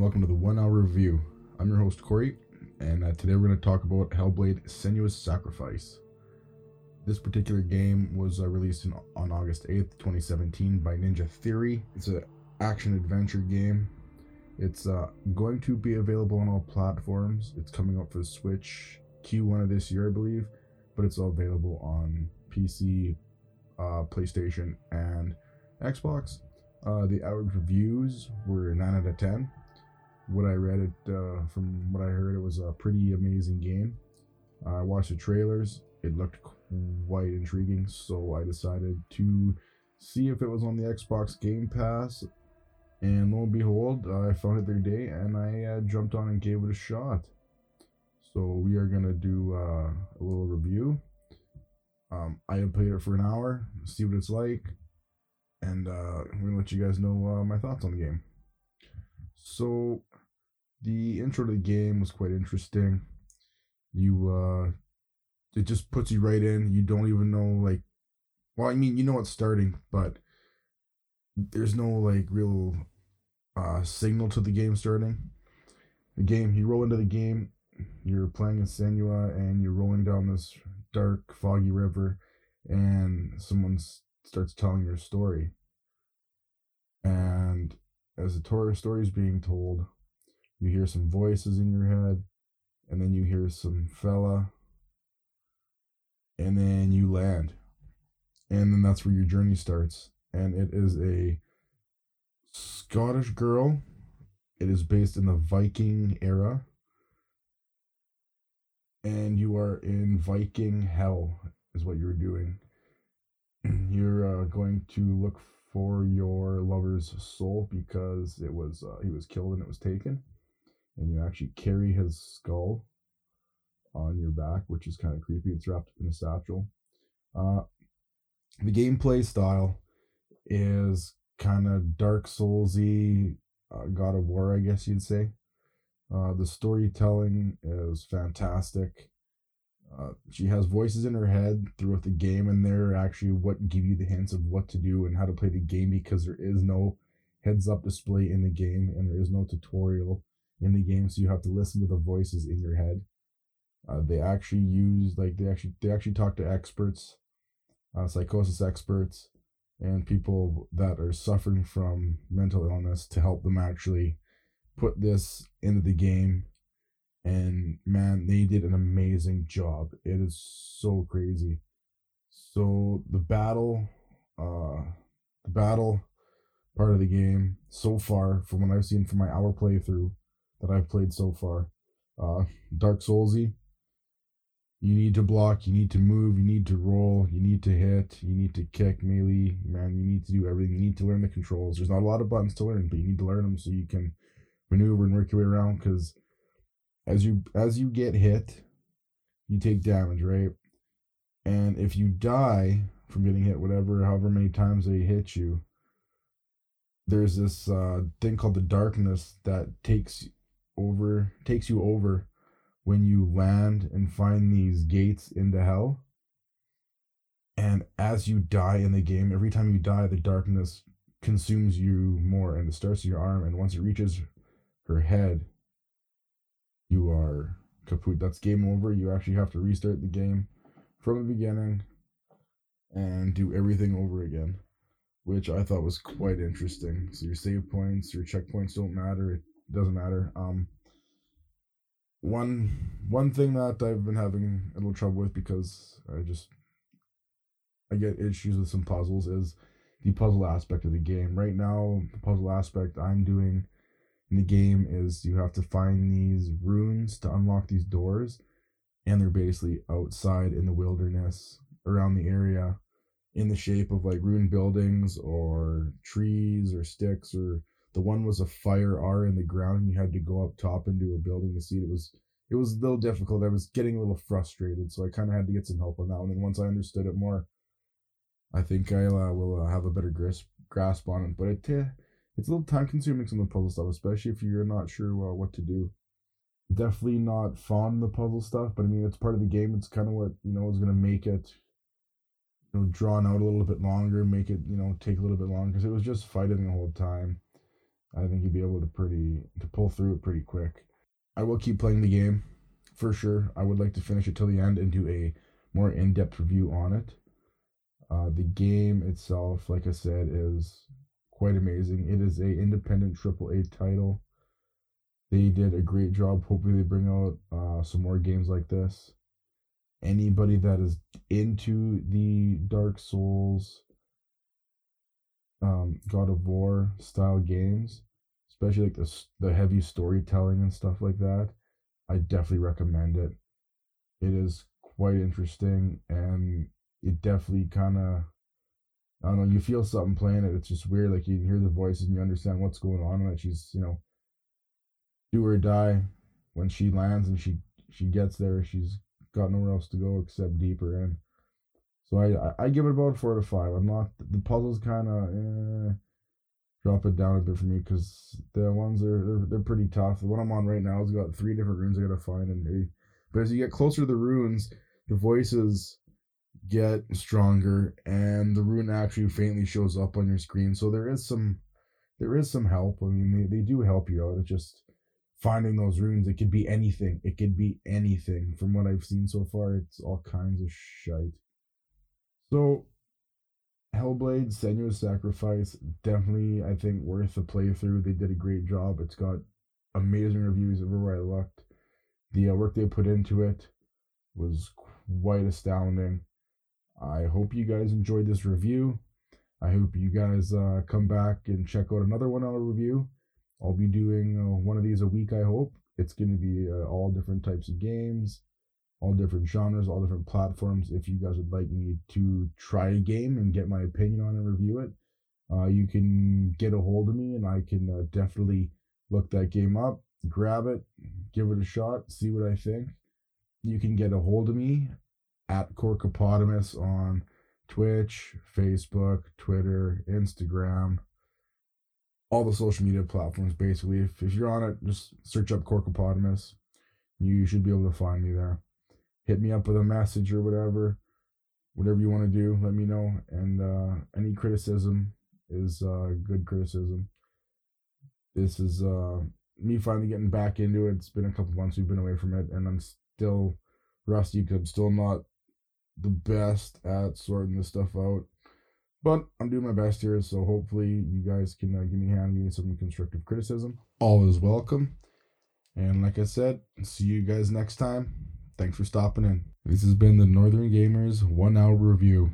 welcome to the one hour review. I'm your host, Corey, and uh, today we're going to talk about Hellblade Senua's Sacrifice. This particular game was uh, released in, on August 8th, 2017 by Ninja Theory. It's an action adventure game. It's uh, going to be available on all platforms. It's coming out for the Switch Q1 of this year, I believe, but it's all available on PC, uh, PlayStation, and Xbox. Uh, the average reviews were 9 out of 10. What I read it uh, from what I heard, it was a pretty amazing game. I watched the trailers. It looked quite intriguing, so I decided to see if it was on the Xbox Game Pass. And lo and behold, I found it their day, and I uh, jumped on and gave it a shot. So we are gonna do uh, a little review. Um, I played it for an hour, see what it's like, and uh, I'm gonna let you guys know uh, my thoughts on the game. So, the intro to the game was quite interesting. You, uh, it just puts you right in. You don't even know like, well, I mean, you know it's starting, but there's no like real uh signal to the game starting. The game, you roll into the game, you're playing as Senua, and you're rolling down this dark, foggy river, and someone starts telling your story and as the story is being told, you hear some voices in your head, and then you hear some fella, and then you land. And then that's where your journey starts. And it is a Scottish girl. It is based in the Viking era. And you are in Viking hell, is what you're doing. You're uh, going to look for your lover's soul because it was uh, he was killed and it was taken, and you actually carry his skull on your back, which is kind of creepy. It's wrapped in a satchel. Uh, the gameplay style is kind of Dark Soulsy, uh, God of War, I guess you'd say. Uh, the storytelling is fantastic. Uh, she has voices in her head throughout the game, and they're actually what give you the hints of what to do and how to play the game because there is no heads up display in the game and there is no tutorial in the game, so you have to listen to the voices in your head. Uh, they actually use like they actually they actually talk to experts, uh, psychosis experts, and people that are suffering from mental illness to help them actually put this into the game and man, they did an amazing job. It is so crazy. So the battle, uh, the battle part of the game so far, from what I've seen from my hour playthrough that I've played so far, uh, Dark Soulsy. You need to block, you need to move, you need to roll, you need to hit, you need to kick melee. Man, you need to do everything. You need to learn the controls. There's not a lot of buttons to learn, but you need to learn them so you can maneuver and work your way around because as you as you get hit, you take damage, right? And if you die from getting hit, whatever, however many times they hit you, there's this uh, thing called the darkness that takes over takes you over when you land and find these gates into hell. And as you die in the game, every time you die, the darkness consumes you more and it starts your arm. And once it reaches her head, you are kaput. That's game over. You actually have to restart the game from the beginning and do everything over again, which I thought was quite interesting. So your save points, your checkpoints don't matter. It doesn't matter. Um, one one thing that I've been having a little trouble with because I just I get issues with some puzzles is the puzzle aspect of the game. Right now, the puzzle aspect I'm doing in the game is you have to find these runes to unlock these doors and they're basically outside in the wilderness around the area in the shape of like ruined buildings or trees or sticks or the one was a fire R in the ground and you had to go up top into a building to see it. it was it was a little difficult. I was getting a little frustrated, so I kind of had to get some help on that one. And once I understood it more, I think I uh, will uh, have a better grasp grasp on it. But it uh, it's a little time consuming some of the puzzle stuff, especially if you're not sure uh, what to do. Definitely not fond of the puzzle stuff, but I mean it's part of the game. It's kind of what you know is gonna make it, you know, drawn out a little bit longer, make it you know take a little bit longer because it was just fighting the whole time. I think you'd be able to pretty to pull through it pretty quick. I will keep playing the game for sure. I would like to finish it till the end and do a more in-depth review on it. Uh, the game itself, like I said, is quite amazing. It is a independent AAA title. They did a great job. Hopefully, they bring out uh, some more games like this. Anybody that is into the Dark Souls, um, God of War style games, especially like the the heavy storytelling and stuff like that, I definitely recommend it. It is quite interesting and it definitely kind of I don't know. You feel something playing it. It's just weird. Like you hear the voice and you understand what's going on, and that she's you know do or die when she lands and she she gets there. She's got nowhere else to go except deeper in. So I I, give it about four to five. I'm not the puzzles kind of eh, drop it down a bit for me because the ones are they're, they're pretty tough. The one I'm on right now has got three different runes I gotta find, and but as you get closer to the runes, the voices get stronger, and the rune actually faintly shows up on your screen. So there is some there is some help. I mean, they, they do help you out. It's just finding those runes. It could be anything. It could be anything. From what I've seen so far, it's all kinds of shite. So, Hellblade: Senua's Sacrifice definitely, I think, worth the playthrough. They did a great job. It's got amazing reviews everywhere I looked. The uh, work they put into it was quite astounding. I hope you guys enjoyed this review. I hope you guys uh, come back and check out another one hour review. I'll be doing uh, one of these a week, I hope. It's going to be uh, all different types of games, all different genres, all different platforms. If you guys would like me to try a game and get my opinion on and review it, uh, you can get a hold of me and I can uh, definitely look that game up, grab it, give it a shot, see what I think. You can get a hold of me at Corkopotamus on Twitch, Facebook, Twitter, Instagram, all the social media platforms basically. If, if you're on it, just search up Corkopotamus. You should be able to find me there. Hit me up with a message or whatever. Whatever you want to do, let me know. And uh, any criticism is uh, good criticism. This is uh, me finally getting back into it. It's been a couple months we've been away from it, and I'm still rusty because I'm still not the best at sorting this stuff out. But I'm doing my best here, so hopefully you guys can uh, give me a hand, give me some constructive criticism. All is welcome. And like I said, see you guys next time. Thanks for stopping in. This has been the Northern Gamers One Hour Review.